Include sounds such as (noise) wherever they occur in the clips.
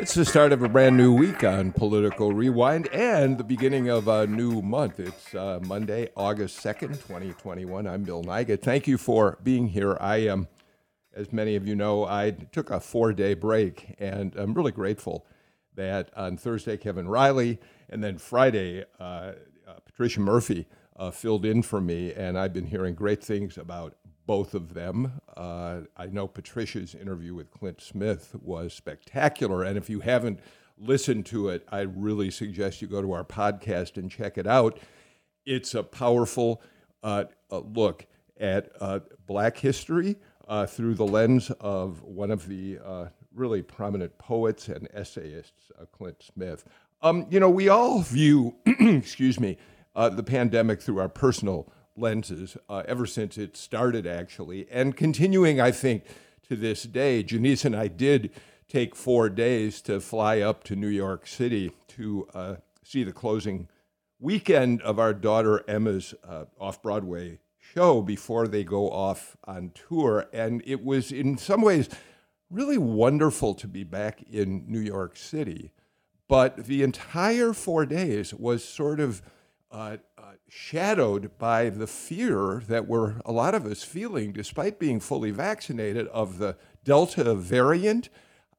It's the start of a brand new week on Political Rewind and the beginning of a new month. It's uh, Monday, August 2nd, 2021. I'm Bill Nigut. Thank you for being here. I am, um, as many of you know, I took a four day break and I'm really grateful that on Thursday, Kevin Riley, and then Friday, uh, uh, Patricia Murphy uh, filled in for me. And I've been hearing great things about both of them. Uh, I know Patricia's interview with Clint Smith was spectacular, and if you haven't listened to it, I really suggest you go to our podcast and check it out. It's a powerful uh, look at uh, Black history uh, through the lens of one of the uh, really prominent poets and essayists, Clint Smith. Um, you know, we all view, (clears throat) excuse me, the pandemic through our personal lenses uh, ever since it started, actually, and continuing, I think, to this day. Janice and I did take four days to fly up to New York City to uh, see the closing weekend of our daughter Emma's uh, off Broadway show before they go off on tour. And it was, in some ways, really wonderful to be back in New York City. But the entire four days was sort of uh, uh, shadowed by the fear that we're a lot of us feeling, despite being fully vaccinated, of the Delta variant,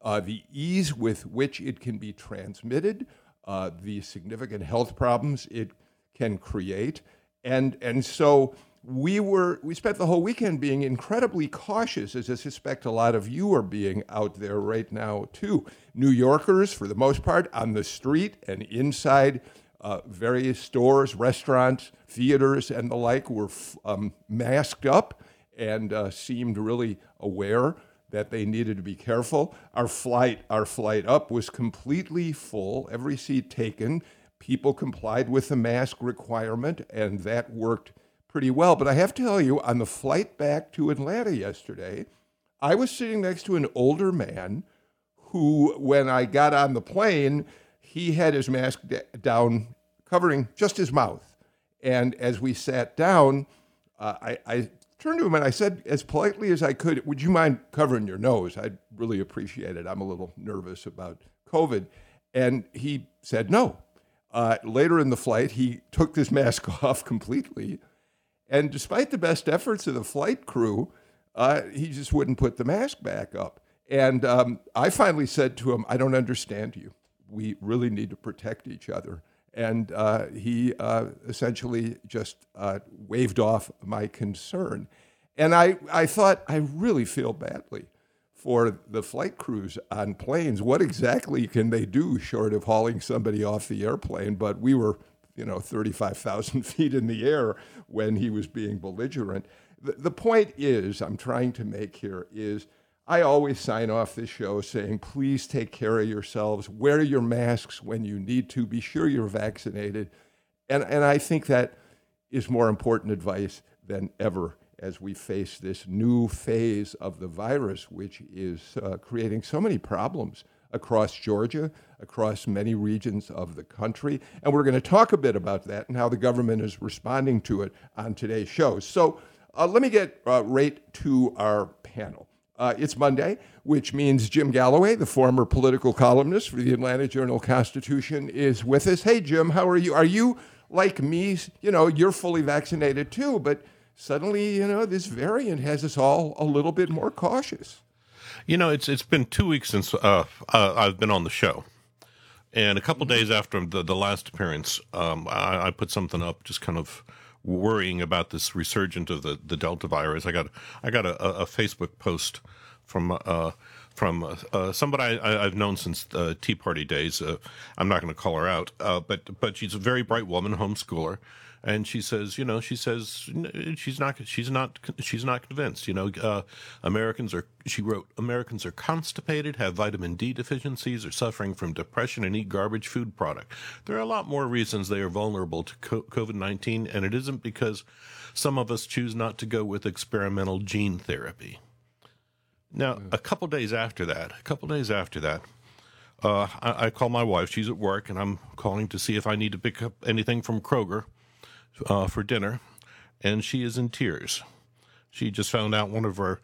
uh, the ease with which it can be transmitted, uh, the significant health problems it can create, and and so we were we spent the whole weekend being incredibly cautious, as I suspect a lot of you are being out there right now too. New Yorkers, for the most part, on the street and inside uh, various stores, restaurants, theaters, and the like were um, masked up and uh, seemed really aware that they needed to be careful. Our flight, our flight up was completely full, every seat taken. People complied with the mask requirement, and that worked pretty well. But I have to tell you, on the flight back to Atlanta yesterday, I was sitting next to an older man who, when I got on the plane, he had his mask d- down, covering just his mouth. And as we sat down, uh, I, I, turned to him and I said, as politely as I could, Would you mind covering your nose? I'd really appreciate it. I'm a little nervous about COVID. And he said no. Uh, later in the flight, he took this mask (laughs) off completely. And despite the best efforts of the flight crew, uh, he just wouldn't put the mask back up. And um, I finally said to him, I don't understand you we really need to protect each other. And uh, he uh, essentially just uh, waved off my concern. And I, I thought, I really feel badly for the flight crews on planes. What exactly can they do short of hauling somebody off the airplane? But we were, you know, 35,000 (laughs) feet in the air when he was being belligerent. The, the point is, I'm trying to make here is I always sign off this show saying, please take care of yourselves, wear your masks when you need to, be sure you're vaccinated. And, and I think that is more important advice than ever as we face this new phase of the virus, which is uh, creating so many problems across Georgia, across many regions of the country. And we're going to talk a bit about that and how the government is responding to it on today's show. So uh, let me get uh, right to our panel. Uh, it's Monday, which means Jim Galloway, the former political columnist for the Atlanta Journal Constitution, is with us. Hey, Jim, how are you? Are you like me? You know, you're fully vaccinated too, but suddenly, you know, this variant has us all a little bit more cautious. You know, it's it's been two weeks since uh, uh, I've been on the show, and a couple days after the, the last appearance, um, I, I, put something up, just kind of worrying about this resurgent of the, the Delta virus. I got I got a, a Facebook post from uh, from uh, somebody I, have known since uh, Tea Party days. Uh, I'm not going to call her out, uh, but but she's a very bright woman, homeschooler, and she says, you know, she says she's not she's not she's not convinced. You know, uh, Americans are she wrote Americans are constipated, have vitamin D deficiencies, are suffering from depression, and eat garbage food product. There are a lot more reasons they are vulnerable to COVID nineteen, and it isn't because some of us choose not to go with experimental gene therapy. Now, a couple days after that, a couple days after that, uh, I, I, call my wife. She's at work, and I'm calling to see if I need to pick up anything from Kroger uh, for dinner. And she is in tears. She just found out one of her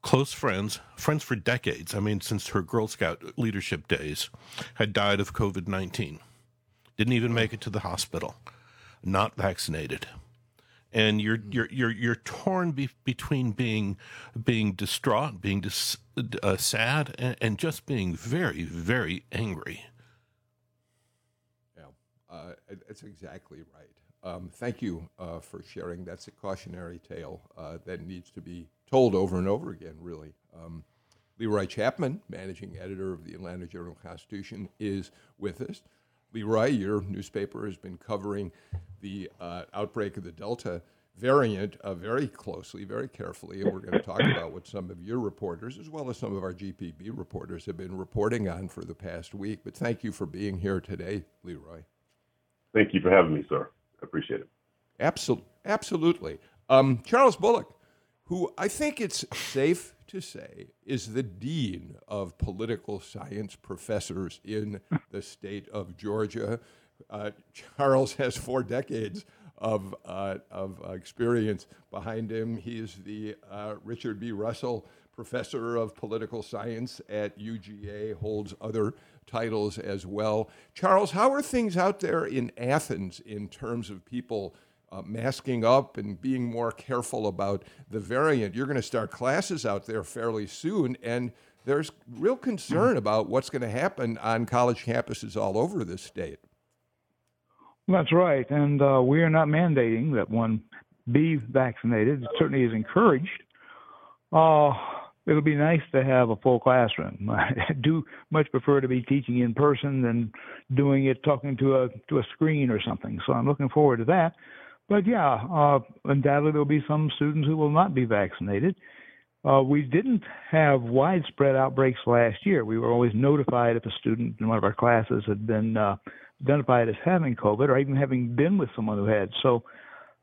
close friends, friends for decades, I mean, since her Girl Scout leadership days, had died of COVID 19. Didn't even make it to the hospital, not vaccinated and you're you're you're you're torn be- between being being distraught, being dis- uh, sad, and, and, just being very very angry. Yeah, uh, that's exactly right. Um, thank you uh, for sharing. That's a cautionary tale uh, that needs to be told over and over again. Really. Um, Leroy Chapman, managing editor of the Atlanta Journal Constitution, is with us. Leroy, your newspaper has been covering the uh, outbreak of the Delta variant uh, very closely, very carefully, and we're going to talk (coughs) about what some of your reporters, as well as some of our GPB reporters, have been reporting on for the past week. But thank you for being here today, Leroy. Thank you for having me, sir. Appreciate it. Absolutely. Absolutely. Um, Charles Bullock, who I think it's safe to say is the dean of political science professors in the state of Georgia. Uh, Charles has four decades of, uh, of experience behind him. He is the uh, Richard B. Russell Professor of Political Science at UGA, holds other titles as well. Charles, how are things out there in Athens in terms of people? Uh, masking up and being more careful about the variant. You're going to start classes out there fairly soon, and there's real concern about what's going to happen on college campuses all over this state. That's right, and uh, we are not mandating that one be vaccinated. It certainly is encouraged. Uh, it'll be nice to have a full classroom. (laughs) I do much prefer to be teaching in person than doing it talking to a to a screen or something. So I'm looking forward to that. But yeah, uh, undoubtedly there'll be some students who will not be vaccinated. Uh, we didn't have widespread outbreaks last year. We were always notified if a student in one of our classes had been uh, identified as having COVID or even having been with someone who had. So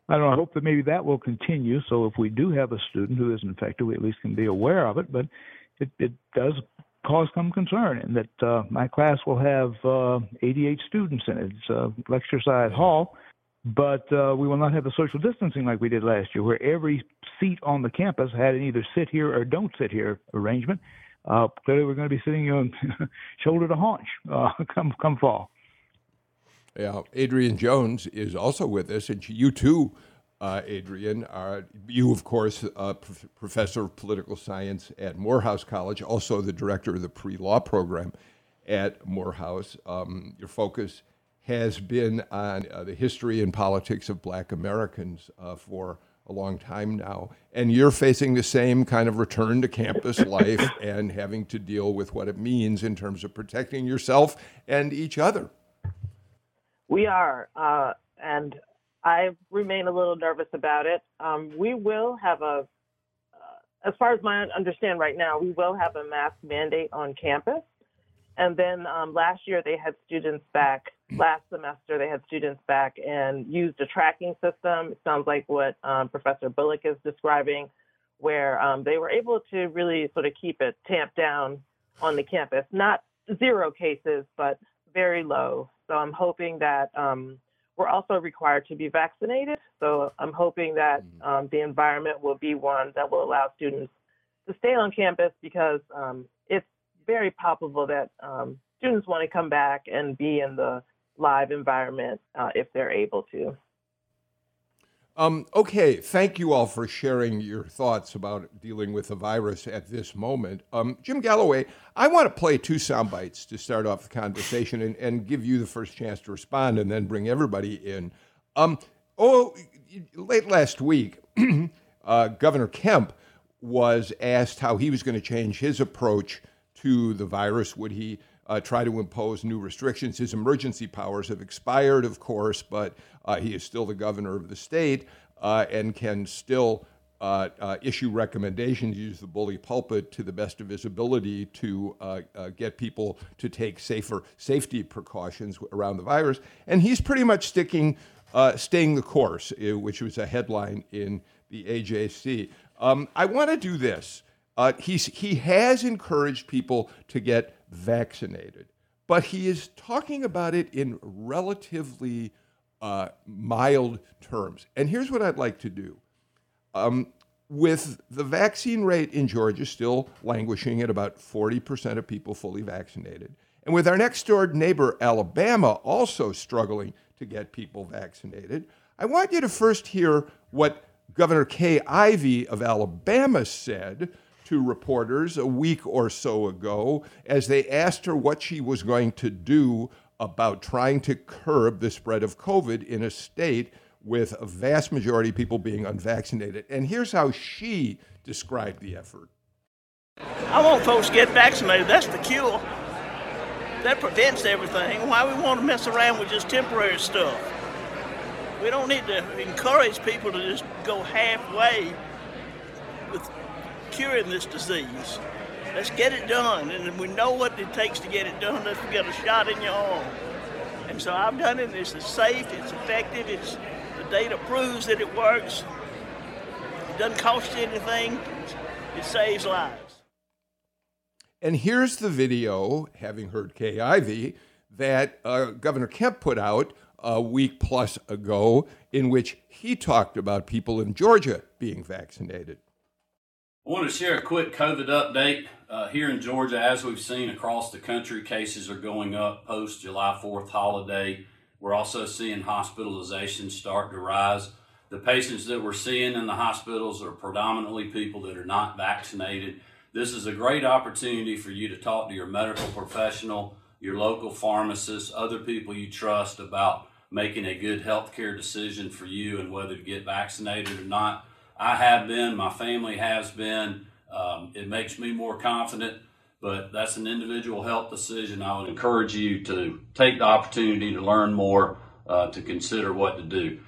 I don't know, I hope that maybe that will continue. So if we do have a student who is infected, we at least can be aware of it. But it, it does cause some concern in that uh, my class will have uh, 88 students in it. It's a lecture size hall, but uh, we will not have the social distancing like we did last year, where every seat on the campus had an either sit here or don't sit here arrangement. Uh, clearly, we're going to be sitting on (laughs) shoulder to haunch uh, (laughs) come come fall. Yeah, Adrienne Jones is also with us, and you too, uh, Adrienne. Are, you, of course, uh, prof- professor of political science at Morehouse College, also the director of the pre-law program at Morehouse. Um, your focus has been on uh, the history and politics of Black Americans uh, for a long time now, and you're facing the same kind of return to campus (laughs) life and having to deal with what it means in terms of protecting yourself and each other. We are, uh, and I remain a little nervous about it. Um, we will have a, uh, as far as my understand right now, we will have a mask mandate on campus. And then um, last year they had students back. Last semester they had students back and used a tracking system. It sounds like what um, Professor Bullock is describing, where um, they were able to really sort of keep it tamped down on the campus. Not zero cases, but very low. So I'm hoping that um, we're also required to be vaccinated. So I'm hoping that mm-hmm. um, the environment will be one that will allow students to stay on campus because um, it's very palpable that um, students want to come back and be in the live environment uh, if they're able to. Um, okay, thank you all for sharing your thoughts about dealing with the virus at this moment. Um, Jim Galloway, I want to play two sound bites to start off the conversation and, and give you the first chance to respond and then bring everybody in. Um, oh, late last week, (clears throat) uh, Governor Kemp was asked how he was going to change his approach to the virus. Would he uh, try to impose new restrictions. His emergency powers have expired, of course, but uh, he is still the governor of the state uh, and can still uh, uh, issue recommendations, use the bully pulpit to the best of his ability to uh, get people to take safer safety precautions around the virus. And he's pretty much sticking, staying the course, uh, which was a headline in the AJC. Um, I want to do this. He's, he has encouraged people to get vaccinated, but he is talking about it in relatively mild terms. And here's what I'd like to do. Um, with the vaccine rate in Georgia still languishing at about 40% of people fully vaccinated, and with our next door neighbor, Alabama, also struggling to get people vaccinated, I want you to first hear what Governor Kay Ivey of Alabama said to reporters a week or so ago as they asked her what she was going to do about trying to curb the spread of COVID in a state with a vast majority of people being unvaccinated. And here's how she described the effort. I want folks to get vaccinated. That's the cure. That prevents everything. Why we want to mess around with just temporary stuff? We don't need to encourage people to just go halfway with curing this disease. Let's get it done. And we know what it takes to get it done. Let's get a shot in your arm. And so I've done it. It's safe, it's effective, it's the data proves that it works. It doesn't cost you anything. It saves lives. And here's the video, having heard Ivey, that uh, Governor Kemp put out a week plus ago, in which he talked about people in Georgia being vaccinated. I want to share a quick COVID update. Uh, here in Georgia, as we've seen across the country, cases are going up post July 4th holiday. We're also seeing hospitalizations start to rise. The patients that we're seeing in the hospitals are predominantly people that are not vaccinated. This is a great opportunity for you to talk to your medical professional, your local pharmacist, other people you trust about making a good healthcare decision for you and whether to get vaccinated or not. I have been, my family has been. Um, it makes me more confident but that's an individual health decision. I would encourage you to take the opportunity to learn more, uh, to consider what to do.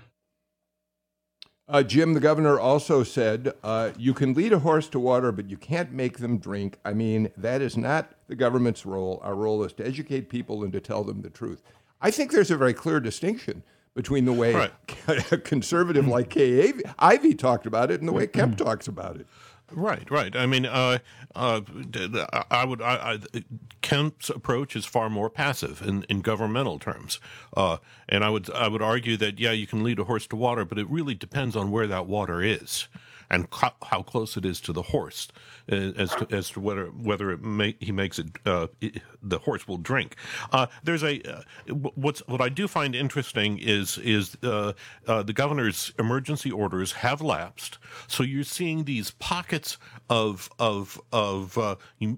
Uh, Jim, the governor also said uh, you can lead a horse to water, but you can't make them drink. I mean, that is not the government's role. Our role is to educate people and to tell them the truth. I think there's a very clear distinction between the way right. a (laughs) conservative like Kay Ivey talked about it and the way Kemp talks about it. Right, right. I mean, uh, uh, I would. I, I, Kemp's approach is far more passive in, in governmental terms, uh, and I would I would argue that yeah, you can lead a horse to water, but it really depends on where that water is and how close it is to the horse uh, as to, as to whether whether may, he makes it, uh, it, the horse will drink. Uh, there's a uh, what's what I do find interesting is is uh, the governor's emergency orders have lapsed, so you're seeing these pockets of of of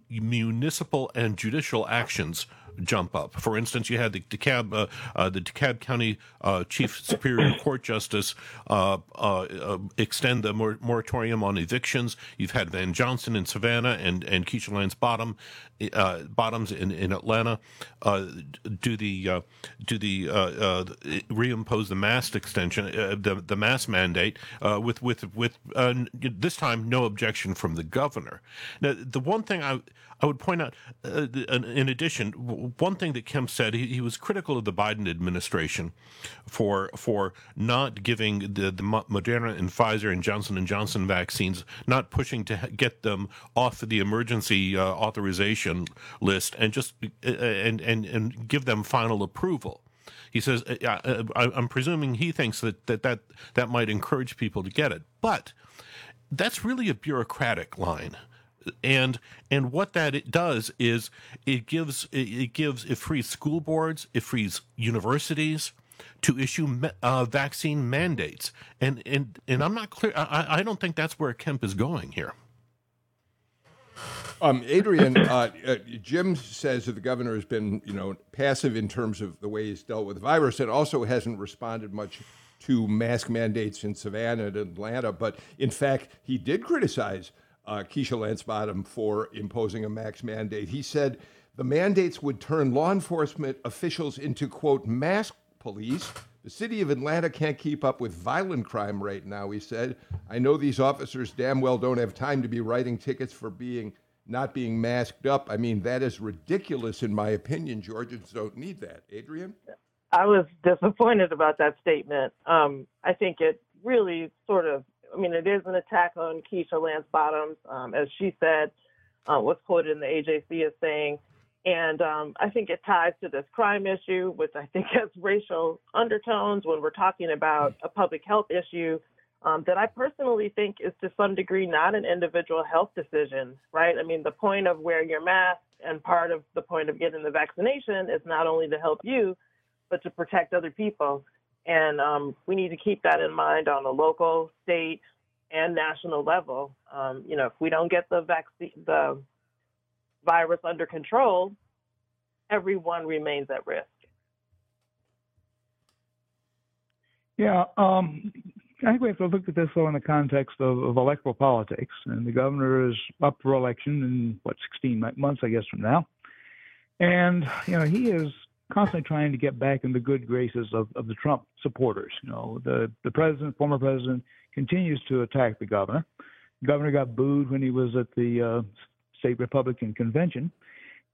municipal and judicial actions jump up. For instance, you had the DeKalb, uh, uh, the DeKalb County uh, Chief Superior (coughs) Court Justice uh, uh, uh, extend the mor- moratorium on evictions. You've had Van Johnson in Savannah and and Keisha Lance Bottom, Bottoms in, in Atlanta do the do the reimpose the mask extension, the the mask mandate with with with this time no objection from the governor. Now, the one thing I I would point out, uh, in addition, one thing that Kemp said, he, he, was critical of the Biden administration for for not giving the, the Moderna and Pfizer and Johnson and Johnson vaccines, not pushing to get them off the emergency uh, authorization list and just uh, and and and give them final approval. He says, uh, uh, I'm presuming he thinks that, that that that might encourage people to get it, but that's really a bureaucratic line and and what that it does is it gives it gives it frees school boards it frees universities to issue uh, vaccine mandates and and and I'm not clear I, I don't think that's where Kemp is going here. Um, Adrienne, uh, uh, Jim says that the governor has been, you know, passive in terms of the way he's dealt with the virus, and also hasn't responded much to mask mandates in Savannah and Atlanta. But in fact, he did criticize uh, Keisha Lance Bottom for imposing a max mandate. He said The mandates would turn law enforcement officials into, quote, mask police. The city of Atlanta can't keep up with violent crime right now, he said. I know these officers damn well don't have time to be writing tickets for being not being masked up. I mean, that is ridiculous, in my opinion. Georgians don't need that. Adrienne? I was disappointed about that statement. Um, I think it really sort of, I mean, it is an attack on Keisha Lance Bottoms. Um, as she said, uh, was quoted in the AJC as saying, and um, I think it ties to this crime issue, which I think (laughs) has racial undertones when we're talking about a public health issue um, that I personally think is to some degree not an individual health decision, right? I mean, the point of wearing your mask and part of the point of getting the vaccination is not only to help you, but to protect other people. And um, we need to keep that in mind on a local, state, and national level. Um, you know, if we don't get the vaccine, the virus under control, everyone remains at risk. Yeah, um, I think we have to look at this though in the context of, of electoral politics, and the governor is up for election in what 16 months, I guess, from now, and you know he is constantly trying to get back in the good graces of, of the Trump supporters. You know, the the president, former president, continues to attack the governor. The governor got booed when he was at the uh, state Republican convention.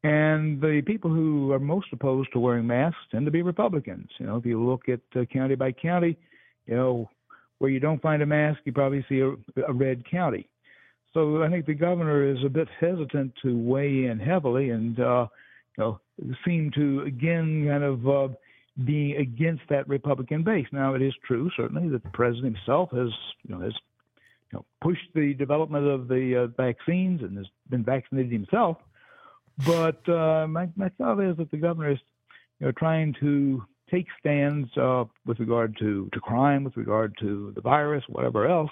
And the people who are most opposed to wearing masks tend to be Republicans. You know, if you look at uh, county by county, you know, where you don't find a mask, you probably see a, a red county. So I think the governor is a bit hesitant to weigh in heavily and, uh, you know, seem to again kind of uh, against that Republican base. Now it is true, certainly, that the president himself has, you know, has you know, pushed the development of the uh, vaccines and has been vaccinated himself. But uh, my, my thought is that the governor is, you know, trying to take stands uh, with regard to, to crime, with regard to the virus, whatever else,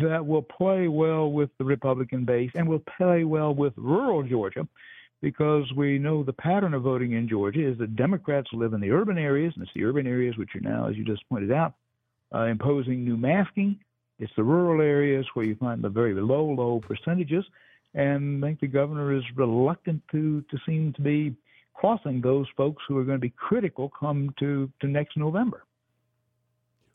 that will play well with the Republican base and will play well with rural Georgia because we know the pattern of voting in Georgia is that Democrats live in the urban areas, and it's the urban areas which are now, as you just pointed out, uh, imposing new masking. It's the rural areas where you find the very low, low percentages. And I think the governor is reluctant to, to seem to be crossing those folks who are going to be critical come to, to next November.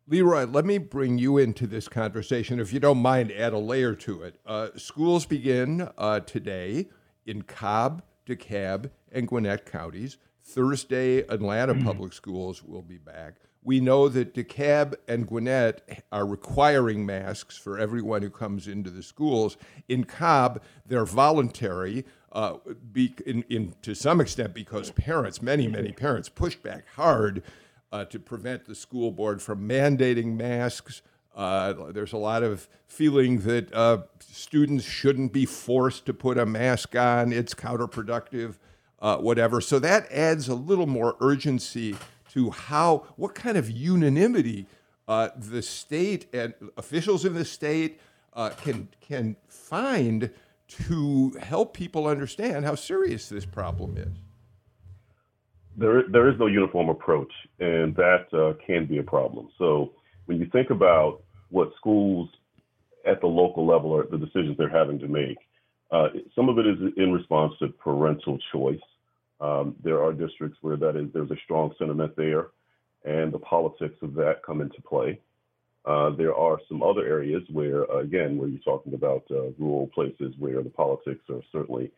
Leroy, let me bring you into this conversation. If you don't mind, add a layer to it. Uh, schools begin uh, today in Cobb, DeKalb, and Gwinnett counties. Thursday, Atlanta mm-hmm. Public Schools will be back. We know that DeKalb and Gwinnett are requiring masks for everyone who comes into the schools. In Cobb, they're voluntary, uh, be, in, in, to some extent because parents, many, many parents, pushed back hard uh, to prevent the school board from mandating masks. Uh, there's a lot of feeling that uh, students shouldn't be forced to put a mask on. It's counterproductive, uh, whatever. So that adds a little more urgency to how, what kind of unanimity uh, the state and officials in the state uh, can can find to help people understand how serious this problem is. There, there is no uniform approach, and that uh, can be a problem. So when you think about what schools at the local level are the decisions they're having to make, uh, some of it is in response to parental choice. Um, there are districts where that is there's a strong sentiment there, and the politics of that come into play. Uh, there are some other areas where, uh, again, where you're talking about uh, rural places where the politics are certainly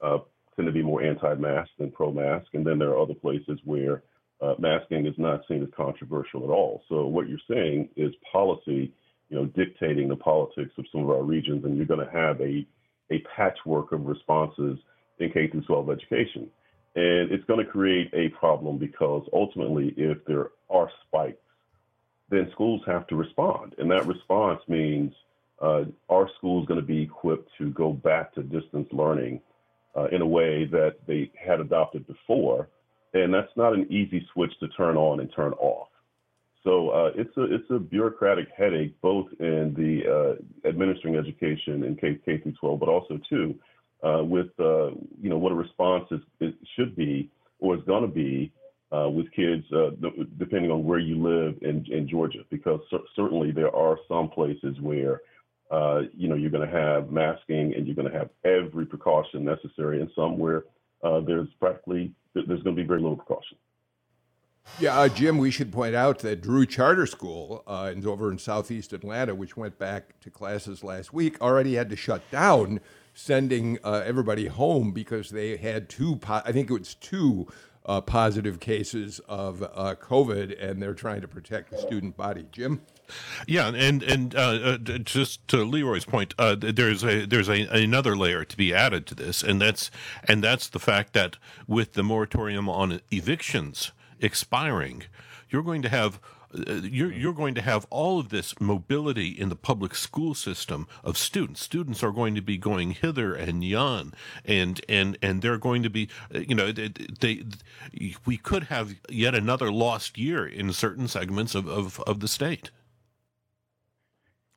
uh, tend to be more anti-mask than pro-mask, and then there are other places where uh, masking is not seen as controversial at all. So what you're saying is policy, you know, dictating the politics of some of our regions, and you're going to have a a patchwork of responses in K through 12 education. And it's going to create a problem because ultimately, if there are spikes, then schools have to respond. And that response means uh, are schools going to be equipped to go back to distance learning uh, in a way that they had adopted before? And that's not an easy switch to turn on and turn off. So uh, it's a it's a bureaucratic headache both in the uh, administering education in K, K through 12, but also too uh, with uh, you know what a response is, it should be or is going to be uh, with kids, uh, depending on where you live in, in Georgia, because c- certainly there are some places where you know you're going to have masking and you're going to have every precaution necessary, and some where uh, there's practically there's going to be very little precaution. Yeah, uh, Jim, we should point out that Drew Charter School uh, over in southeast Atlanta, which went back to classes last week, already had to shut down, sending uh, everybody home because they had two, po- I think it was two uh, positive cases of uh, COVID, and they're trying to protect the student body. Jim? Yeah, and and uh, just to Leroy's point, there's a there's a, another layer to be added to this, and that's and that's the fact that with the moratorium on evictions, expiring, you're going to have uh, you're, you're going to have all of this mobility in the public school system of students. Students are going to be going hither and yon, and and and they're going to be, uh, you know, they, they we could have yet another lost year in certain segments of of, of the state.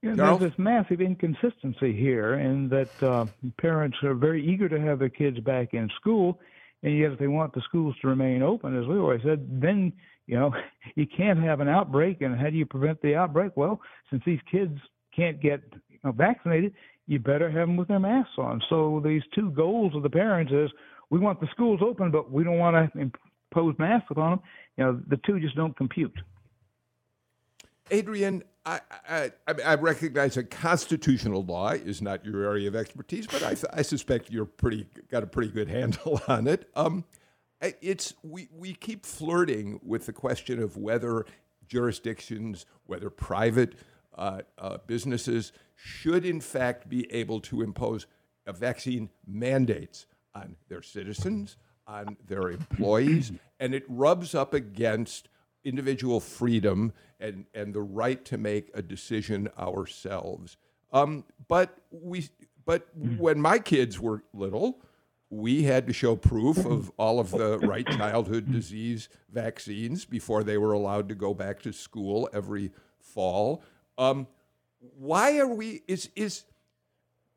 Yeah, there's this massive inconsistency here, in that uh, parents are very eager to have their kids back in school, and yet, if they want the schools to remain open, as Leroy said, then you know (laughs) you can't have an outbreak. And how do you prevent the outbreak? Well, since these kids can't get you know, vaccinated, you better have them with their masks on. So these two goals of the parents is we want the schools open, but we don't want to impose masks upon them. You know, the two just don't compute. Adrienne, I, I, I, recognize that constitutional law is not your area of expertise, but I, I suspect you're pretty got a pretty good handle (laughs) on it. Um, it's we we keep flirting with the question of whether jurisdictions, whether private uh, uh, businesses, should in fact be able to impose vaccine mandates on their citizens, on their employees, (clears throat) and it rubs up against individual freedom and, and the right to make a decision ourselves. Um, but we, but when my kids were little, we had to show proof of (laughs) all of the right childhood disease vaccines before they were allowed to go back to school every fall. Um, why are we? Is is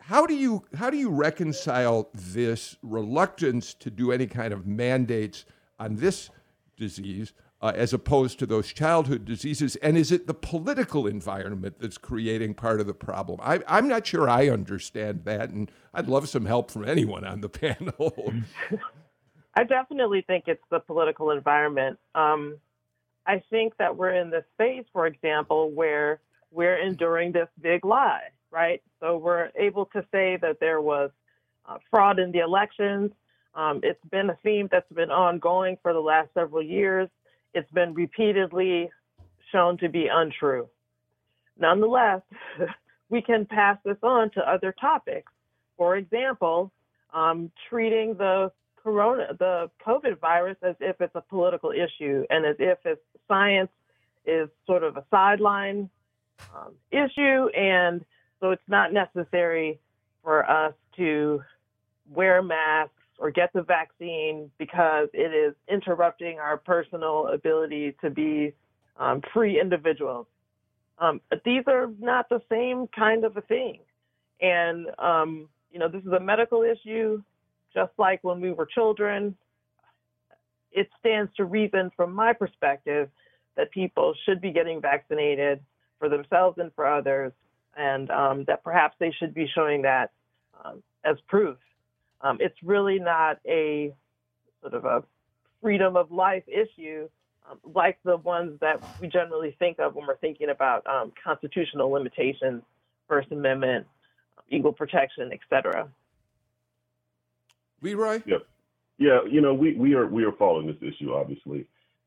how do you how do you reconcile this reluctance to do any kind of mandates on this disease uh, as opposed to those childhood diseases? And is it the political environment that's creating part of the problem? I, am not sure I understand that, and I'd love some help from anyone on the (laughs) panel. I definitely think it's the political environment. Um, I think that we're in this phase, for example, where we're enduring this big lie, right? So we're able to say that there was uh, fraud in the elections. Um, it's been a theme that's been ongoing for the last several years it's been repeatedly shown to be untrue. Nonetheless, (laughs) we can pass this on to other topics. For example, um, treating the corona, the COVID virus as if it's a political issue and as if it's science is sort of a sideline um, issue, and so it's not necessary for us to wear masks or get the vaccine because it is interrupting our personal ability to be um, free individuals. Um, but these are not the same kind of a thing. And, um, you know, this is a medical issue, just like when we were children. It stands to reason, from my perspective, that people should be getting vaccinated for themselves and for others, and um, that perhaps they should be showing that um, as proof um, it's really not a sort of a freedom of life issue um, like the ones that we generally think of when we're thinking about um, constitutional limitations, First Amendment, equal protection, etc. Leroy? Yep. Yeah, you know, we, we are we are following this issue obviously.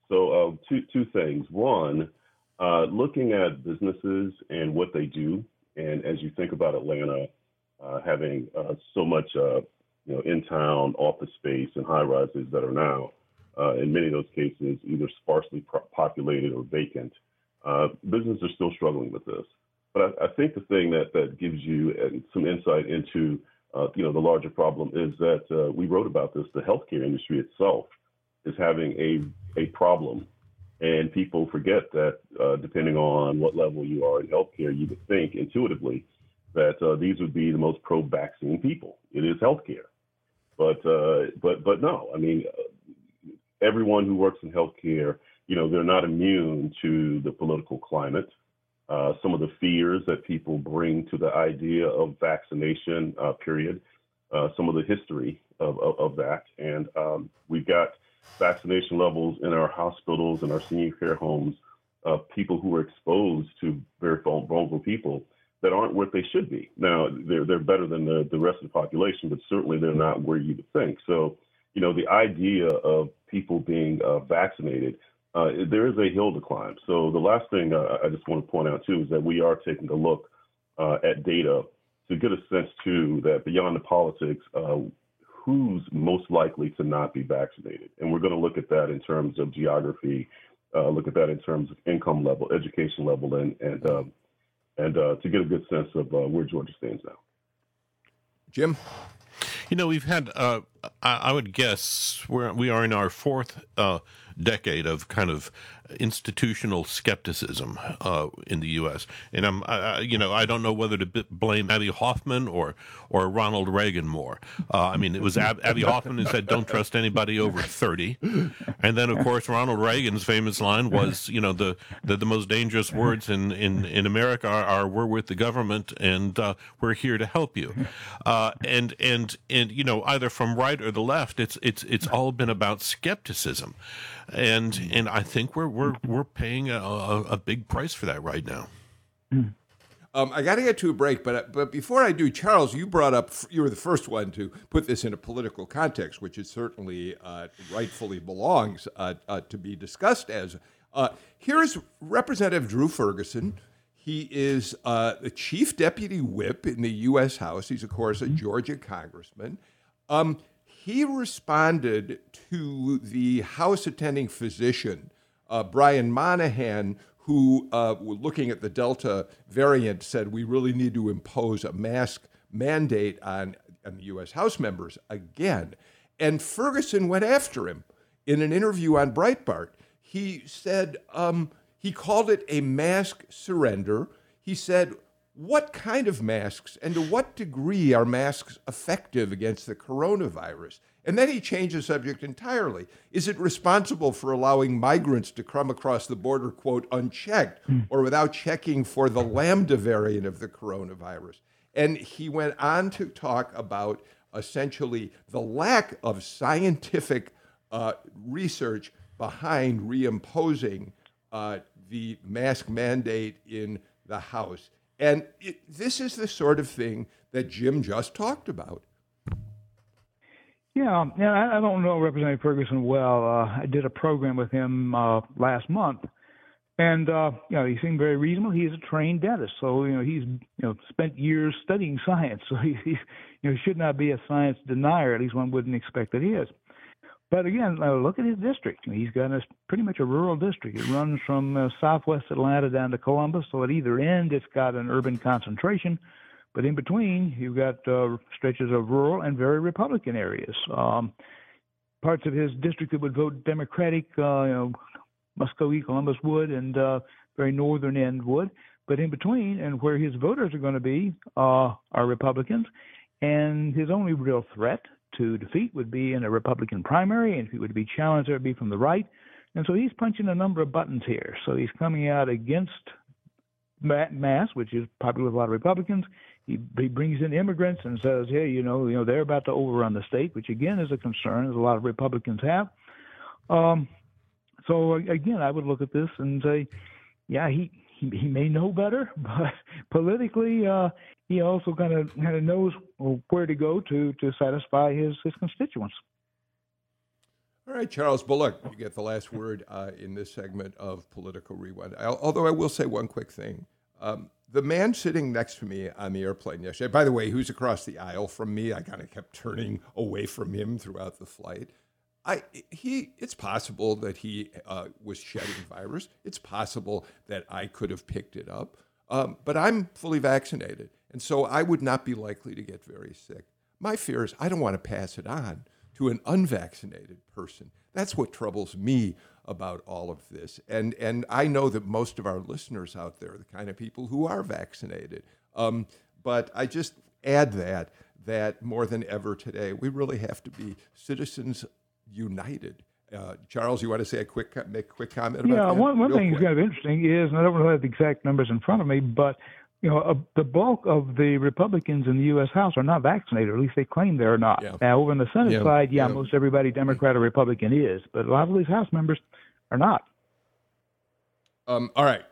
So uh, two two things. One, uh, looking at businesses and what they do, and as you think about Atlanta uh, having uh, so much uh, you know, in town office space and high rises that are now, uh, in many of those cases, either sparsely populated or vacant. Uh, businesses are still struggling with this. But I, I think the thing that, that gives you some insight into uh, you know the larger problem is that uh, we wrote about this. The healthcare industry itself is having a a problem, and people forget that uh, depending on what level you are in healthcare, you would think intuitively that uh, these would be the most pro-vaccine people. It is healthcare. But uh, but but no, I mean, everyone who works in healthcare, you know, they're not immune to the political climate. Uh, some of the fears that people bring to the idea of vaccination, uh, period. uh, some of the history of, of, of that. And um, we've got vaccination levels in our hospitals and our senior care homes of people who are exposed to very vulnerable people that aren't what they should be. Now, they're, they're better than the, the rest of the population, but certainly they're not where you would think. So, you know, the idea of people being uh, vaccinated, uh, there is a hill to climb. So the last thing uh, I just want to point out, too, is that we are taking a look uh, at data to get a sense, too, that beyond the politics, uh, who's most likely to not be vaccinated. And we're going to look at that in terms of geography, uh, look at that in terms of income level, education level, and, and um, and uh, to get a good sense of uh, where Georgia stands now. Jim? You know, we've had, uh, I, I, would guess, we're, we are in our fourth uh, decade of kind of institutional skepticism uh, in the U.S. And I'm, I, you know, I don't know whether to b- blame Abbie Hoffman or or Ronald Reagan more. Uh, I mean, it was Ab- Abbie Hoffman who said, "Don't trust anybody over 30. and then, of course, Ronald Reagan's famous line was, you know, the the, the most dangerous words in in in America are, are "We're with the government and uh, we're here to help you." Uh, and and and you know, either from right or the left, it's it's it's all been about skepticism and and I think we're we're we're paying a, a, a big price for that right now. Um, I got to get to a break, but but before I do, Charles, you brought up you were the first one to put this in a political context, which it certainly uh, rightfully belongs uh, uh, to be discussed as. Uh, here's Representative Drew Ferguson. He is uh, the chief deputy whip in the U.S. House. He's of course a Georgia congressman. Um, he responded to the House attending physician, uh, Brian Monahan, who, uh, looking at the Delta variant, said we really need to impose a mask mandate on, on the U.S. House members again. And Ferguson went after him in an interview on Breitbart. He said um, he called it a mask surrender. He said, what kind of masks and to what degree are masks effective against the coronavirus? And then he changed the subject entirely. Is it responsible for allowing migrants to come across the border, quote, unchecked mm. or without checking for the Lambda variant of the coronavirus? And he went on to talk about essentially the lack of scientific uh, research behind reimposing uh, the mask mandate in the House. And it, this is the sort of thing that Jim just talked about. Yeah, yeah, I, don't know Representative Ferguson well. Uh, I did a program with him uh, last month, and uh, you know he seemed very reasonable. He's a trained dentist, so you know he's you know spent years studying science, (laughs) so he, he you know should not be a science denier. At least one wouldn't expect that he is. But again, uh, look at his district. He's got a, pretty much a rural district. It runs from uh, southwest Atlanta down to Columbus. So at either end, it's got an urban concentration. But in between, you've got uh, stretches of rural and very Republican areas. Um, parts of his district that would vote Democratic, uh, you know, Muscogee, Columbus would, and uh, very northern end would. But in between, and where his voters are going to be, uh, are Republicans. And his only real threat to defeat would be in a Republican primary, and if he would be challenged, it would be from the right. And so he's punching a number of buttons here. So he's coming out against mass, which is popular with a lot of Republicans. He, he brings in immigrants and says, "Hey, you know, you know, they're about to overrun the state," which again is a concern, as a lot of Republicans have. Um, so again, I would look at this and say, yeah, he he, he may know better, (laughs) but politically, uh, he also kind of kind of knows where to go to to satisfy his his constituents. All right, Charles Bullock, you get the last word uh, in this segment of Political Rewind. I, although I will say one quick thing. Um, the man sitting next to me on the airplane yesterday, by the way, who's across the aisle from me, I kind of kept turning away from him throughout the flight. I, he, it's possible that he uh, was shedding (laughs) virus. It's possible that I could have picked it up. Um, but I'm fully vaccinated. And so I would not be likely to get very sick. My fear is I don't want to pass it on to an unvaccinated person. That's what troubles me about all of this. And, and I know that most of our listeners out there are the kind of people who are vaccinated. Um, but I just add that, that more than ever today, we really have to be citizens united. Uh, Charles, you want to say a quick make a quick comment about yeah, that? one, one thing that's kind of interesting is, and I don't really have the exact numbers in front of me, but you know, uh, the bulk of the Republicans in the U.S. House are not vaccinated, or at least they claim they're not. Yeah. Now, over on the Senate Yeah, side, yeah, yeah. most everybody, Democrat or Republican, is, but a lot of these House members are not. Um, all right.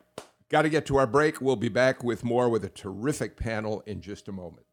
Got to get to our break. We'll be back with more with a terrific panel in just a moment.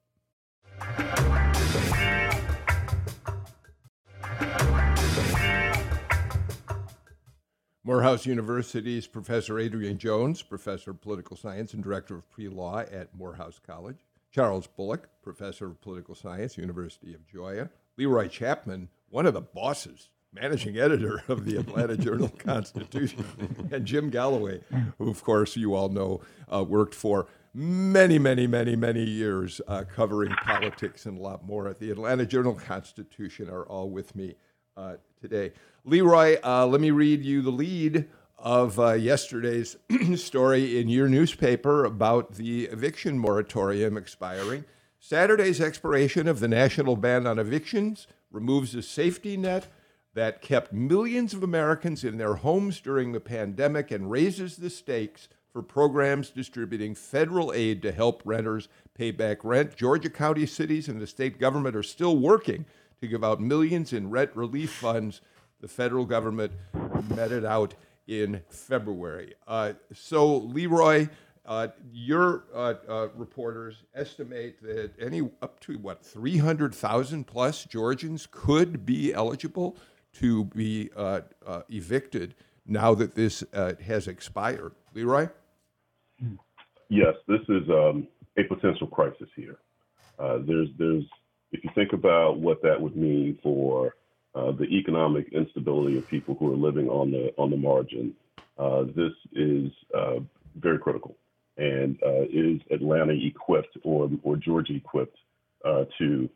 Morehouse University's Professor Adrienne Jones, Professor of Political Science and Director of Pre Law at Morehouse College. Charles Bullock, Professor of Political Science, University of Georgia. Leroy Chapman, one of the bosses, managing editor of the Atlanta Journal (laughs) Constitution. And Jim Galloway, who, of course, you all know, uh, worked for many, many, many, many years uh, covering politics and a lot more at the Atlanta Journal Constitution, are all with me uh, today. Leroy, uh, let me read you the lead of uh, yesterday's (clears throat) story in your newspaper about the eviction moratorium expiring. Saturday's expiration of the national ban on evictions removes a safety net that kept millions of Americans in their homes during the pandemic and raises the stakes for programs distributing federal aid to help renters pay back rent. Georgia county cities and the state government are still working to give out millions in rent relief funds. The federal government met it out in February. Uh, so, Leroy, uh, your uh, uh, reporters estimate that any up to what 300,000 plus Georgians could be eligible to be uh, uh, evicted now that this has expired. Leroy? Yes, this is um, a potential crisis here. There's, there's, if you think about what that would mean for uh, the economic instability of people who are living on the on the margin, uh, this is uh, very critical. And uh, is Atlanta equipped or or Georgia equipped uh, to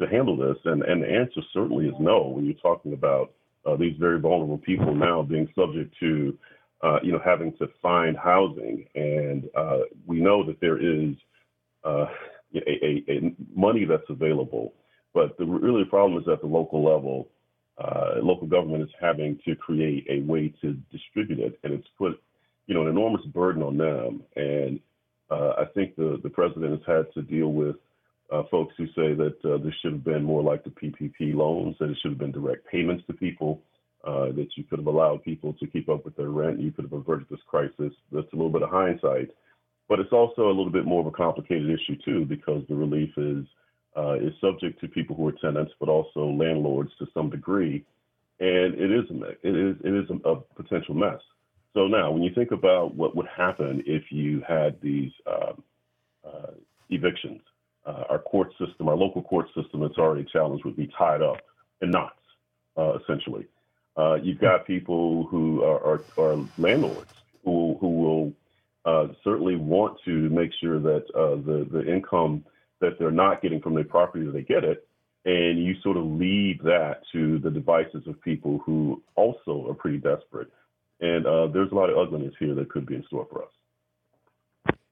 to handle this? And and the answer certainly is no. When you're talking about uh, these very vulnerable people now being subject to you know, having to find housing. And we know that there is a, a, a money that's available, but the really problem is at the local level. Uh, local government is having to create a way to distribute it, and it's put, you know, an enormous burden on them. And uh, I think the the president has had to deal with uh, folks who say that uh, this should have been more like the PPP loans, that it should have been direct payments to people uh, that you could have allowed people to keep up with their rent. You could have averted this crisis. That's a little bit of hindsight, but it's also a little bit more of a complicated issue too, because the relief is uh, is subject to people who are tenants, but also landlords to some degree, and it is a, it is it is a, potential mess. So now, when you think about what would happen if you had these um, uh, evictions, uh, our court system, our local court system that's already challenged, would be tied up in knots, uh, essentially. Uh, you've got people who are, are, are landlords who, who will uh, certainly want to make sure that uh, the, the income that they're not getting from their property, that they get it. And you sort of leave that to the devices of people who also are pretty desperate. And uh, there's a lot of ugliness here that could be in store for us.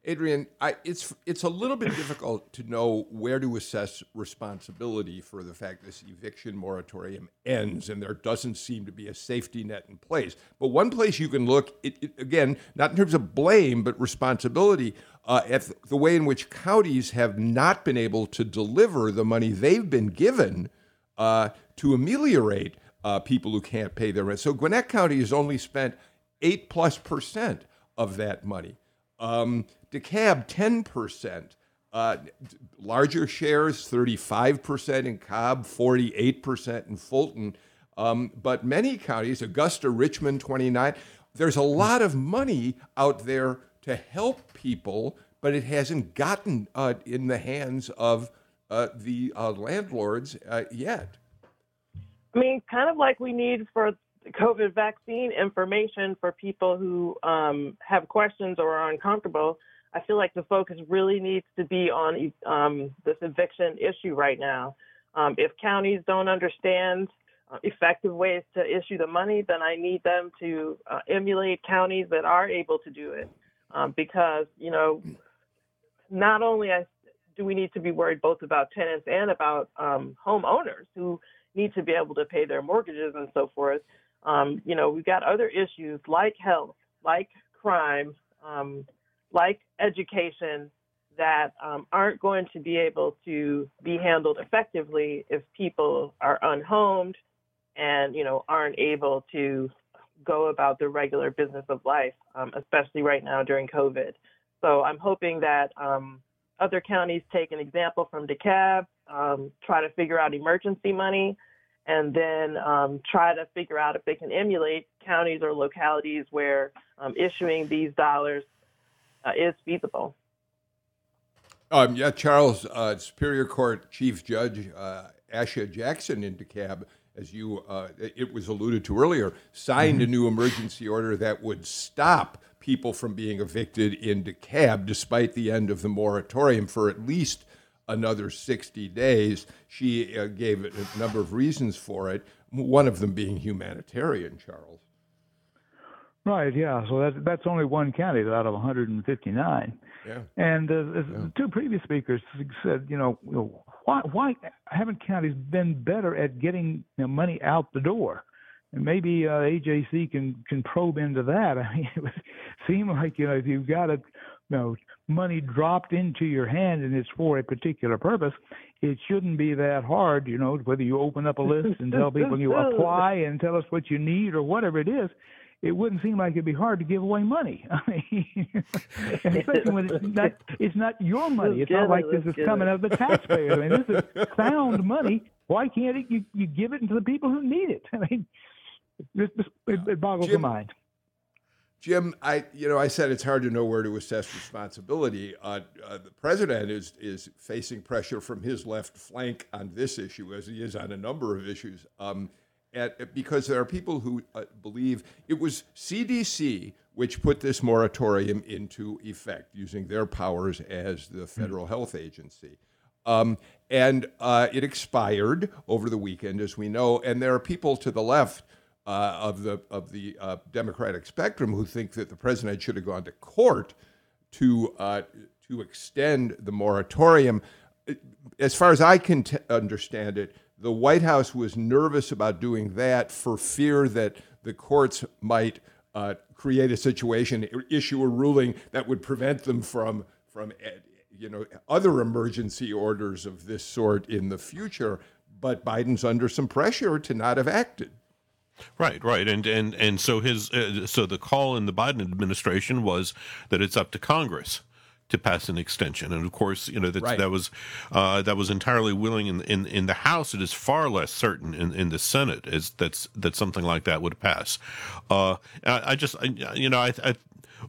Adrienne, I, it's it's a little bit difficult to know where to assess responsibility for the fact this eviction moratorium ends and there doesn't seem to be a safety net in place. But one place you can look, it, it, again, not in terms of blame, but responsibility, uh, at the way in which counties have not been able to deliver the money they've been given uh, to ameliorate uh, people who can't pay their rent. So Gwinnett County has only spent eight plus percent of that money. Um, DeKalb, 10%. Uh, larger shares, 35% in Cobb, 48% in Fulton. Um, but many counties, Augusta, Richmond, 29, there's a lot of money out there to help people, but it hasn't gotten uh, in the hands of uh, the uh, landlords uh, yet. I mean, kind of like we need for COVID vaccine information for people who um, have questions or are uncomfortable. I feel like the focus really needs to be on um, this eviction issue right now. Um, if counties don't understand uh, effective ways to issue the money, then I need them to uh, emulate counties that are able to do it. Um, because, you know, not only do we need to be worried both about tenants and about um, homeowners who need to be able to pay their mortgages and so forth, um, you know, we've got other issues like health, like crime, um, like education that um, aren't going to be able to be handled effectively if people are unhomed and you know aren't able to go about their regular business of life, um, especially right now during COVID. So I'm hoping that um, other counties take an example from DeKalb, um, try to figure out emergency money, and then um, try to figure out if they can emulate counties or localities where um, issuing these dollars uh, is feasible. Um, yeah, Charles, uh, Superior Court Chief Judge uh, Asha Jackson in DeKalb, as you uh, it was alluded to earlier, signed mm-hmm. a new emergency order that would stop people from being evicted in DeKalb, despite the end of the moratorium for at least another 60 days. She uh, gave a number of reasons for it, one of them being humanitarian, Charles. Right, yeah. So that's, that's only one county out of 159. Yeah. And uh, yeah. two previous speakers said, you know, why, why haven't counties been better at getting you know, money out the door? And maybe uh, AJC can can probe into that. (laughs) I mean, it would seem like you know if you've got a know money dropped into your hand and it's for a particular purpose, it shouldn't be that hard. You know, whether you open up a list and tell people you apply and tell us what you need or whatever it is, it wouldn't seem like it'd be hard to give away money. (laughs) I mean, especially when it's not, it's not your money. It's not like this is coming out of the taxpayers. I mean, this is found money. Why can't it, you, you give it to the people who need it? I mean, it, it boggles Jim, the mind. Jim, I you know I said it's hard to know where to assess responsibility. Uh, uh, the president is is facing pressure from his left flank on this issue, as he is on a number of issues, um, at, because there are people who uh, believe it was CDC which put this moratorium into effect, using their powers as the hmm. federal mm-hmm. health agency. Um, and uh, it expired over the weekend, as we know. And there are people to the left uh, of the of the uh, Democratic spectrum who think that the president should have gone to court to uh, to extend the moratorium. As far as I can t- understand it, the White House was nervous about doing that for fear that the courts might uh, create a situation, issue a ruling that would prevent them from from eh, you know other emergency orders of this sort in the future. But Biden's under some pressure to not have acted. Right, right, and and and so his uh, so the call in the Biden administration was that it's up to Congress to pass an extension, and of course, you know that right. that was uh, that was entirely willing in, in in the House. It is far less certain in, in the Senate is that's that something like that would pass. Uh, I, I, just I, you know I, I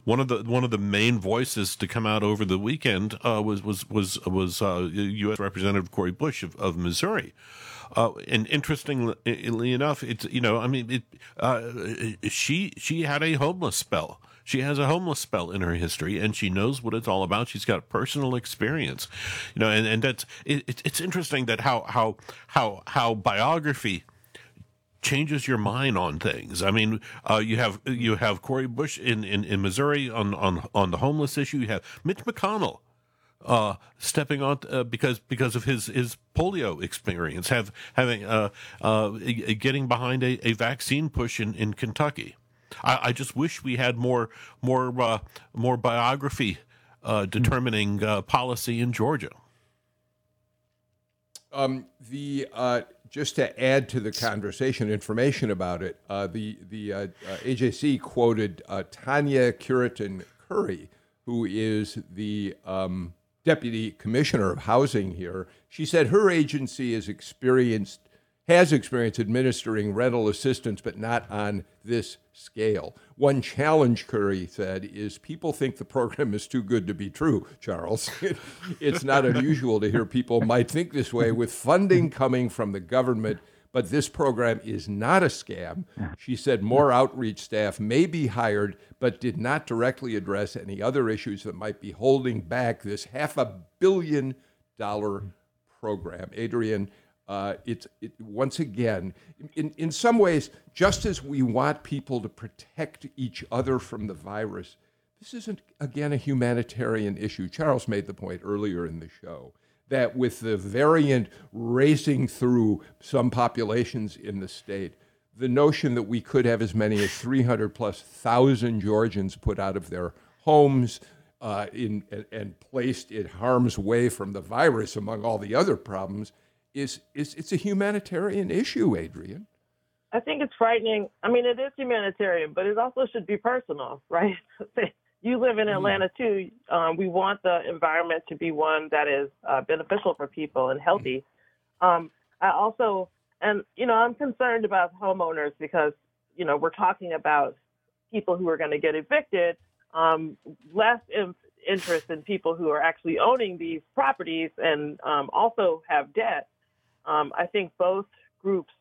one of the one of the main voices to come out over the weekend uh, was was was was uh, U.S. Representative Cori Bush of, of Missouri, uh, and interestingly enough, it's you know, I mean, it, uh, she she had a homeless spell. She has a homeless spell in her history, and she knows what it's all about. She's got personal experience, you know, and and that's it, it's interesting that how how how how biography changes your mind on things. I mean, uh, you have you have Cori Bush in, in, in Missouri on, on on the homeless issue. You have Mitch McConnell uh, stepping on uh, because because of his his polio experience, have having uh, uh getting behind a, a vaccine push in, in Kentucky. I, I just wish we had more more uh, more biography uh, determining policy in Georgia. Um, the just to add to the conversation, information about it, the the AJC quoted Tanya Cureton Curry, who is the um, deputy commissioner of housing here, she said her agency is experienced has experience administering rental assistance, but not on this scale. One challenge, Curry said, is people think the program is too good to be true, Charles. (laughs) it's not unusual to hear people might think this way with funding coming from the government but this program is not a scam. She said more outreach staff may be hired, but did not directly address any other issues that might be holding back this half a billion dollar program. Adrienne, uh, it's it, once again, in, in some ways, just as we want people to protect each other from the virus, this isn't, again, a humanitarian issue. Charles made the point earlier in the show that with the variant racing through some populations in the state, the notion that we could have as many as 300 plus thousand Georgians put out of their homes, uh, in and, and, placed in harm's way from the virus, among all the other problems, is is it's a humanitarian issue, Adrienne. I think it's frightening. I mean, it is humanitarian, but it also should be personal, right? (laughs) you live in. Atlanta too. Um, we want the environment to be one that is uh, beneficial for people and healthy. Um, I also, and you know, I'm concerned about homeowners because you know we're talking about people who are going to get evicted. Um, less in, interest in people who are actually owning these properties and um, also have debt. Um, I think both groups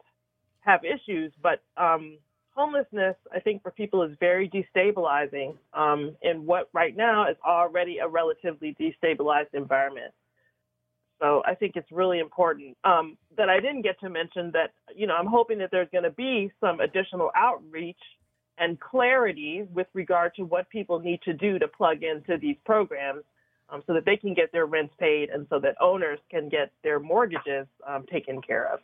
have issues, but um, homelessness, I think, for people is very destabilizing um, in what right now is already a relatively destabilized environment. So I think it's really important um, that I didn't get to mention that, you know, I'm hoping that there's going to be some additional outreach and clarity with regard to what people need to do to plug into these programs um, so that they can get their rents paid and so that owners can get their mortgages um, taken care of.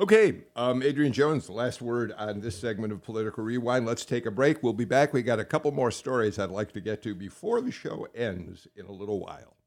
Okay, um, Adrienne Jones, last word on this segment of Political Rewind. Let's take a break. We'll be back. We got a couple more stories I'd like to get to before the show ends in a little while.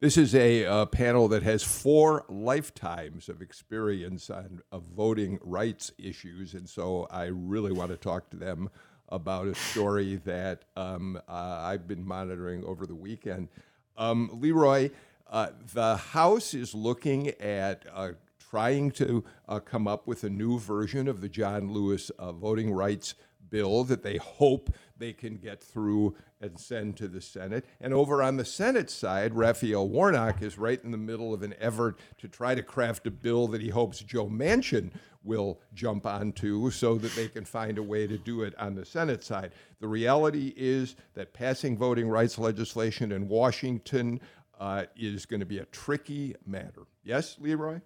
This is a uh, panel that has four lifetimes of experience on of voting rights issues, and so I really want to talk to them about a story that um, uh, I've been monitoring over the weekend. Um, Leroy, uh, the House is looking at uh, trying to uh, come up with a new version of the John Lewis uh, voting rights bill that they hope they can get through and send to the Senate. And over on the Senate side, Raphael Warnock is right in the middle of an effort to try to craft a bill that he hopes Joe Manchin will jump onto so that they can find a way to do it on the Senate side. The reality is that passing voting rights legislation in Washington uh, is going to be a tricky matter. Yes, Leroy?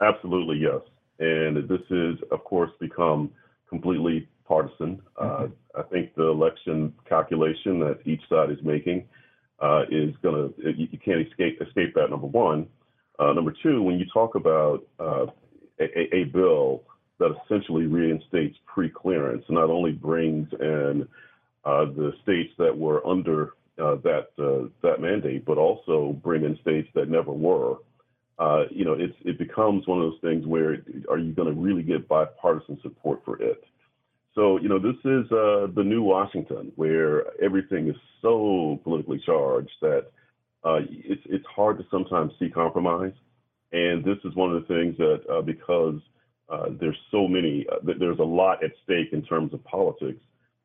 Absolutely, yes. And this is, of course, become completely partisan. Uh, mm-hmm. Uh, I think the election calculation that each side is making uh, is going to, you, you, can't escape, escape that, number one. Uh, number two, when you talk about uh, a, a, bill that essentially reinstates pre-clearance, not only brings in uh, the states that were under that that mandate, but also bring in states that never were. Uh, you know, it's, it becomes one of those things where are you going to really get bipartisan support for it? So, you know, this is uh, the new Washington where everything is so politically charged that uh, it's, it's hard to sometimes see compromise. And this is one of the things that uh, because uh, there's so many, there's a lot at stake in terms of politics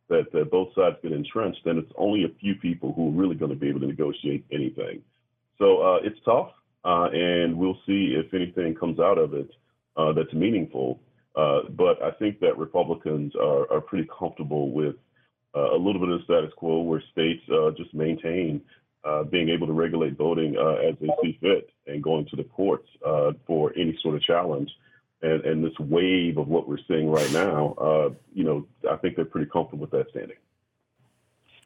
that, that both sides get entrenched, and it's only a few people who are really going to be able to negotiate anything. So it's tough. Uh, and we'll see if anything comes out of it uh, that's meaningful. Uh, but I think that Republicans are, are pretty comfortable with a little bit of the status quo where states just maintain uh, being able to regulate voting uh, as they see fit and going to the courts uh, for any sort of challenge. And, and, this wave of what we're seeing right now, you know, I think they're pretty comfortable with that standing.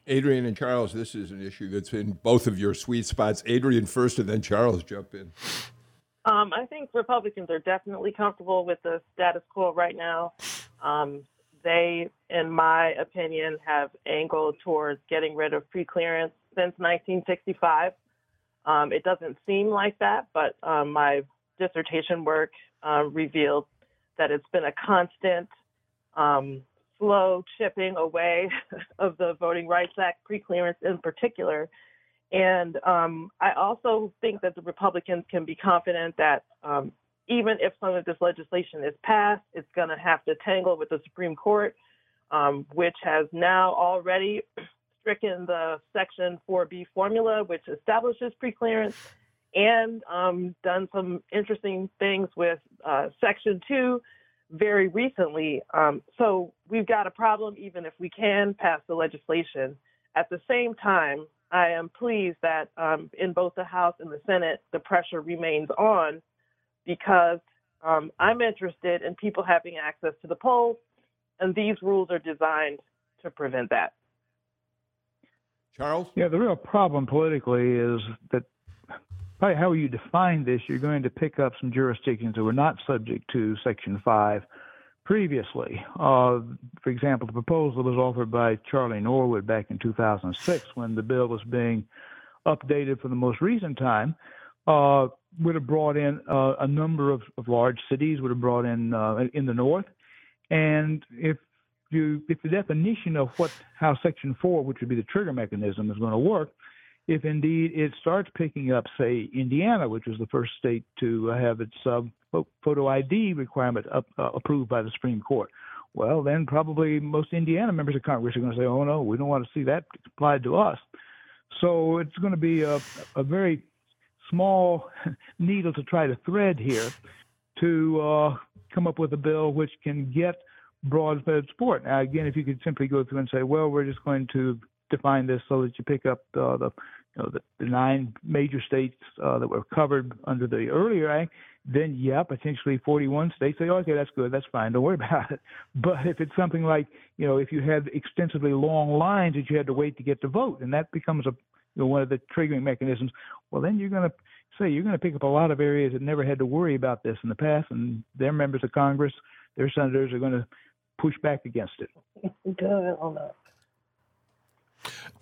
Adrienne and Charles, this is an issue that's in both of your sweet spots. Adrienne first, and then Charles jump in. Um, I think Republicans are definitely comfortable with the status quo right now. Um, they, in my opinion, have angled towards getting rid of preclearance since 1965. Um, it doesn't seem like that, but um, my dissertation work uh, revealed that it's been a constant um, slow chipping away (laughs) of the Voting Rights Act preclearance in particular. And um, I also think that the Republicans can be confident that um, even if some of this legislation is passed, it's going to have to tangle with the Supreme Court, um, which has now already stricken the Section 4B formula, which establishes preclearance, and um, done some interesting things with uh, Section 2, very recently. Um, so we've got a problem even if we can pass the legislation. At the same time, I am pleased that um, in both the House and the Senate, the pressure remains on because um, I'm interested in people having access to the polls, and these rules are designed to prevent that. Charles? Yeah, the real problem politically is that probably how you define this, you're going to pick up some jurisdictions that were not subject to Section 5 previously. Uh, for example, the proposal was offered by Charlie Norwood back in 2006 when the bill was being updated for the most recent time. Uh, would have brought in uh, a number of, of, large cities, would have brought in uh, in the north. And if you, if the definition of what how Section 4, which would be the trigger mechanism, is going to work, if indeed it starts picking up, say, Indiana, which was the first state to have its uh, photo ID requirement up, uh, approved by the Supreme Court. Well, then probably most Indiana members of Congress are going to say, oh, no, we don't want to see that applied to us. So it's going to be a, a very small (laughs) needle to try to thread here to uh, come up with a bill which can get broad fed support. Now, again, if you could simply go through and say, well, we're just going to define this so that you pick up uh, the you know, the, the nine major states uh, that were covered under the earlier act, then yeah, potentially 41 states say, okay, that's good, that's fine, don't worry (laughs) about it. But if it's something like, you know, if you had extensively long lines that you had to wait to get to vote, and that becomes a you know, one of the triggering mechanisms, well, then you're going to say you're going to pick up a lot of areas that never had to worry about this in the past, and their members of Congress, their senators are going to push back against it. (laughs) Good.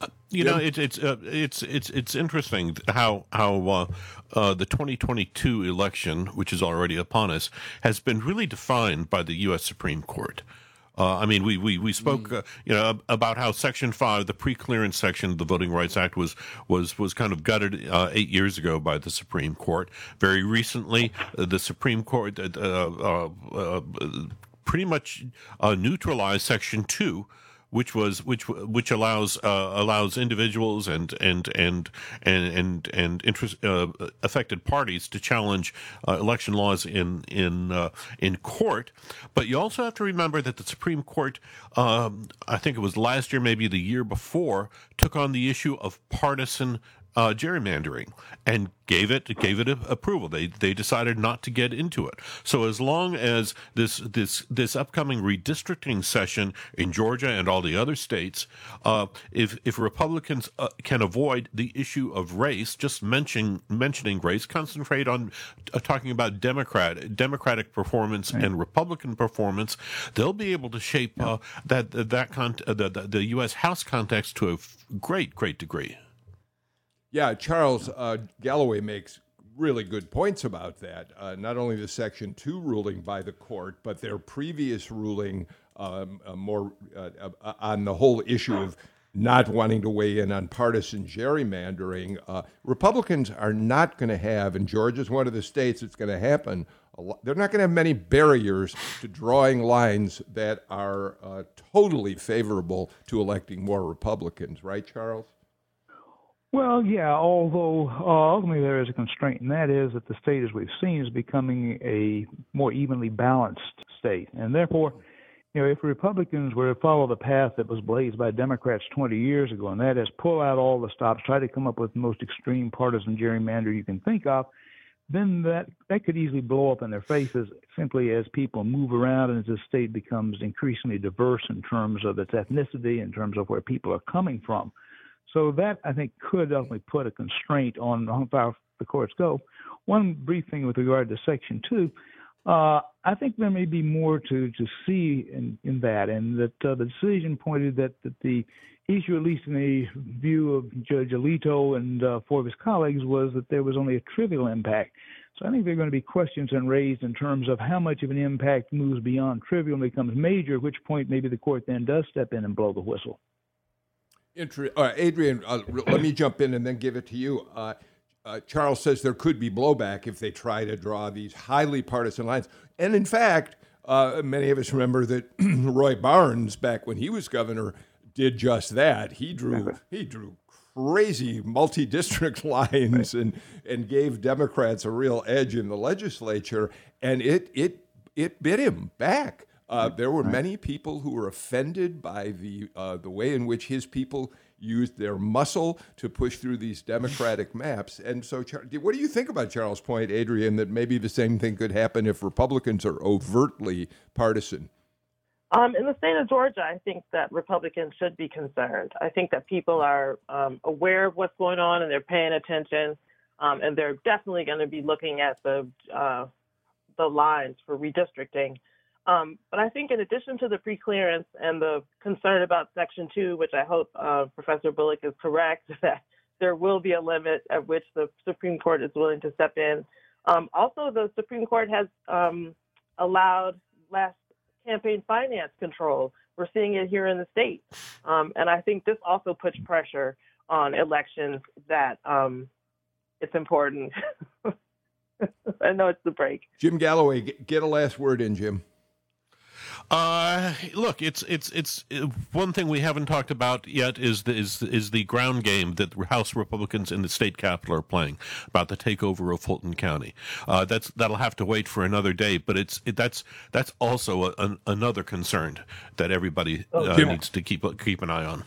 Uh, you know, it's it's uh, it's it's it's interesting how how uh, uh, the 2022 election, which is already upon us, has been really defined by the U.S. Supreme Court. Uh, I mean, we we we spoke, mm. uh, you know, about how Section Five, the pre-clearance section of the Voting Rights Act, was was was kind of gutted uh, eight years ago by the Supreme Court. Very recently, the Supreme Court pretty much neutralized Section Two which was which which allows uh, allows individuals and and and and and, and interest, uh, affected parties to challenge uh, election laws in in uh, in court. But you also have to remember that the Supreme Court, um, I think it was last year, maybe the year before, took on the issue of partisan uh, gerrymandering and gave it gave it approval. They they decided not to get into it. So as long as this this this upcoming redistricting session in Georgia and all the other states, uh, if if Republicans uh, can avoid the issue of race, just mentioning mentioning race, concentrate on uh, talking about Democrat Democratic performance right. and Republican performance, they'll be able to shape uh, that that con- the, the the U.S. House context to a great great degree. Yeah, Charles uh, Galloway makes really good points about that. Uh, not only the Section 2 ruling by the court, but their previous ruling um, uh, more uh, uh, on the whole issue of not wanting to weigh in on partisan gerrymandering. Uh, Republicans are not going to have, and Georgia's one of the states that's going to happen. They're not going to have many barriers to drawing lines that are totally favorable to electing more Republicans, right, Charles? Well, yeah, although uh, ultimately there is a constraint, and that is that the state, as we've seen, is becoming a more evenly balanced state. And therefore, you know, if Republicans were to follow the path that was blazed by Democrats 20 years ago, and that is pull out all the stops, try to come up with the most extreme partisan gerrymander you can think of, then that that could easily blow up in their faces simply as people move around and as the state becomes increasingly diverse in terms of its ethnicity, in terms of where people are coming from. So that I think could ultimately put a constraint on how far the courts go. One brief thing with regard to Section Two, uh, I think there may be more to to see in in that, and that uh, the decision pointed that that the issue, at least in the view of Judge Alito and uh, four of his colleagues, was that there was only a trivial impact. So I think there are going to be questions and raised in terms of how much of an impact moves beyond trivial and becomes major, at which point maybe the court then does step in and blow the whistle. Inter- uh, Adrienne, uh, let me jump in and then give it to you. Uh, uh, Charles says there could be blowback if they try to draw these highly partisan lines. And in fact, uh, many of us remember that (clears throat) Roy Barnes, back when he was governor, did just that. He drew he drew crazy multi-district (laughs) lines and and gave Democrats a real edge in the legislature, and it it it bit him back. Uh, there were many people who were offended by the uh, the way in which his people used their muscle to push through these democratic (laughs) maps. And so, what do you think about Charles' point, Adrienne, that maybe the same thing could happen if Republicans are overtly partisan? Um, in the state of Georgia, I think that Republicans should be concerned. I think that people are um, aware of what's going on and they're paying attention. um, and they're definitely going to be looking at the uh, the lines for redistricting. Um, but I think in addition to the preclearance and the concern about Section 2, which I hope uh, Professor Bullock is correct, (laughs) that there will be a limit at which the Supreme Court is willing to step in. Um, also, the Supreme Court has um, allowed less campaign finance control. We're seeing it here in the state. Um, and I think this also puts pressure on elections that um, it's important. (laughs) I know it's the break. Jim Galloway, get a last word in, Jim. Uh, look, it's it's it's one thing we haven't talked about yet is the, is is the ground game that House Republicans in the state capitol are playing about the takeover of Fulton County. Uh, that's that'll have to wait for another day, but it's it, that's that's also a, an, another concern that everybody uh, oh, needs to keep keep an eye on.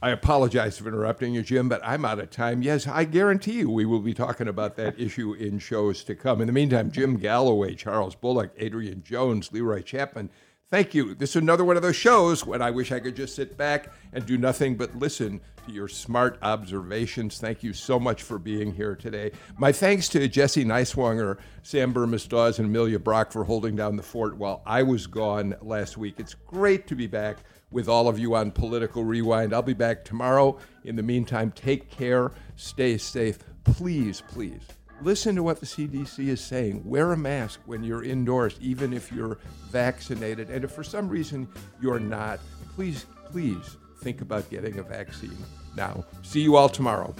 I apologize for interrupting you, Jim, but I'm out of time. Yes, I guarantee you we will be talking about that (laughs) issue in shows to come. In the meantime, Jim Galloway, Charles Bullock, Adrienne Jones, Leroy Chapman, thank you. This is another one of those shows when I wish I could just sit back and do nothing but listen to your smart observations. Thank you so much for being here today. My thanks to Jesse Neiswanger, Sam Bermas Dawes, and Amelia Brock for holding down the fort while I was gone last week. It's great to be back with all of you on Political Rewind. I'll be back tomorrow. In the meantime, take care, stay safe. Please, please listen to what the CDC is saying. Wear a mask when you're indoors, even if you're vaccinated. And if for some reason you're not, please, please think about getting a vaccine now. See you all tomorrow.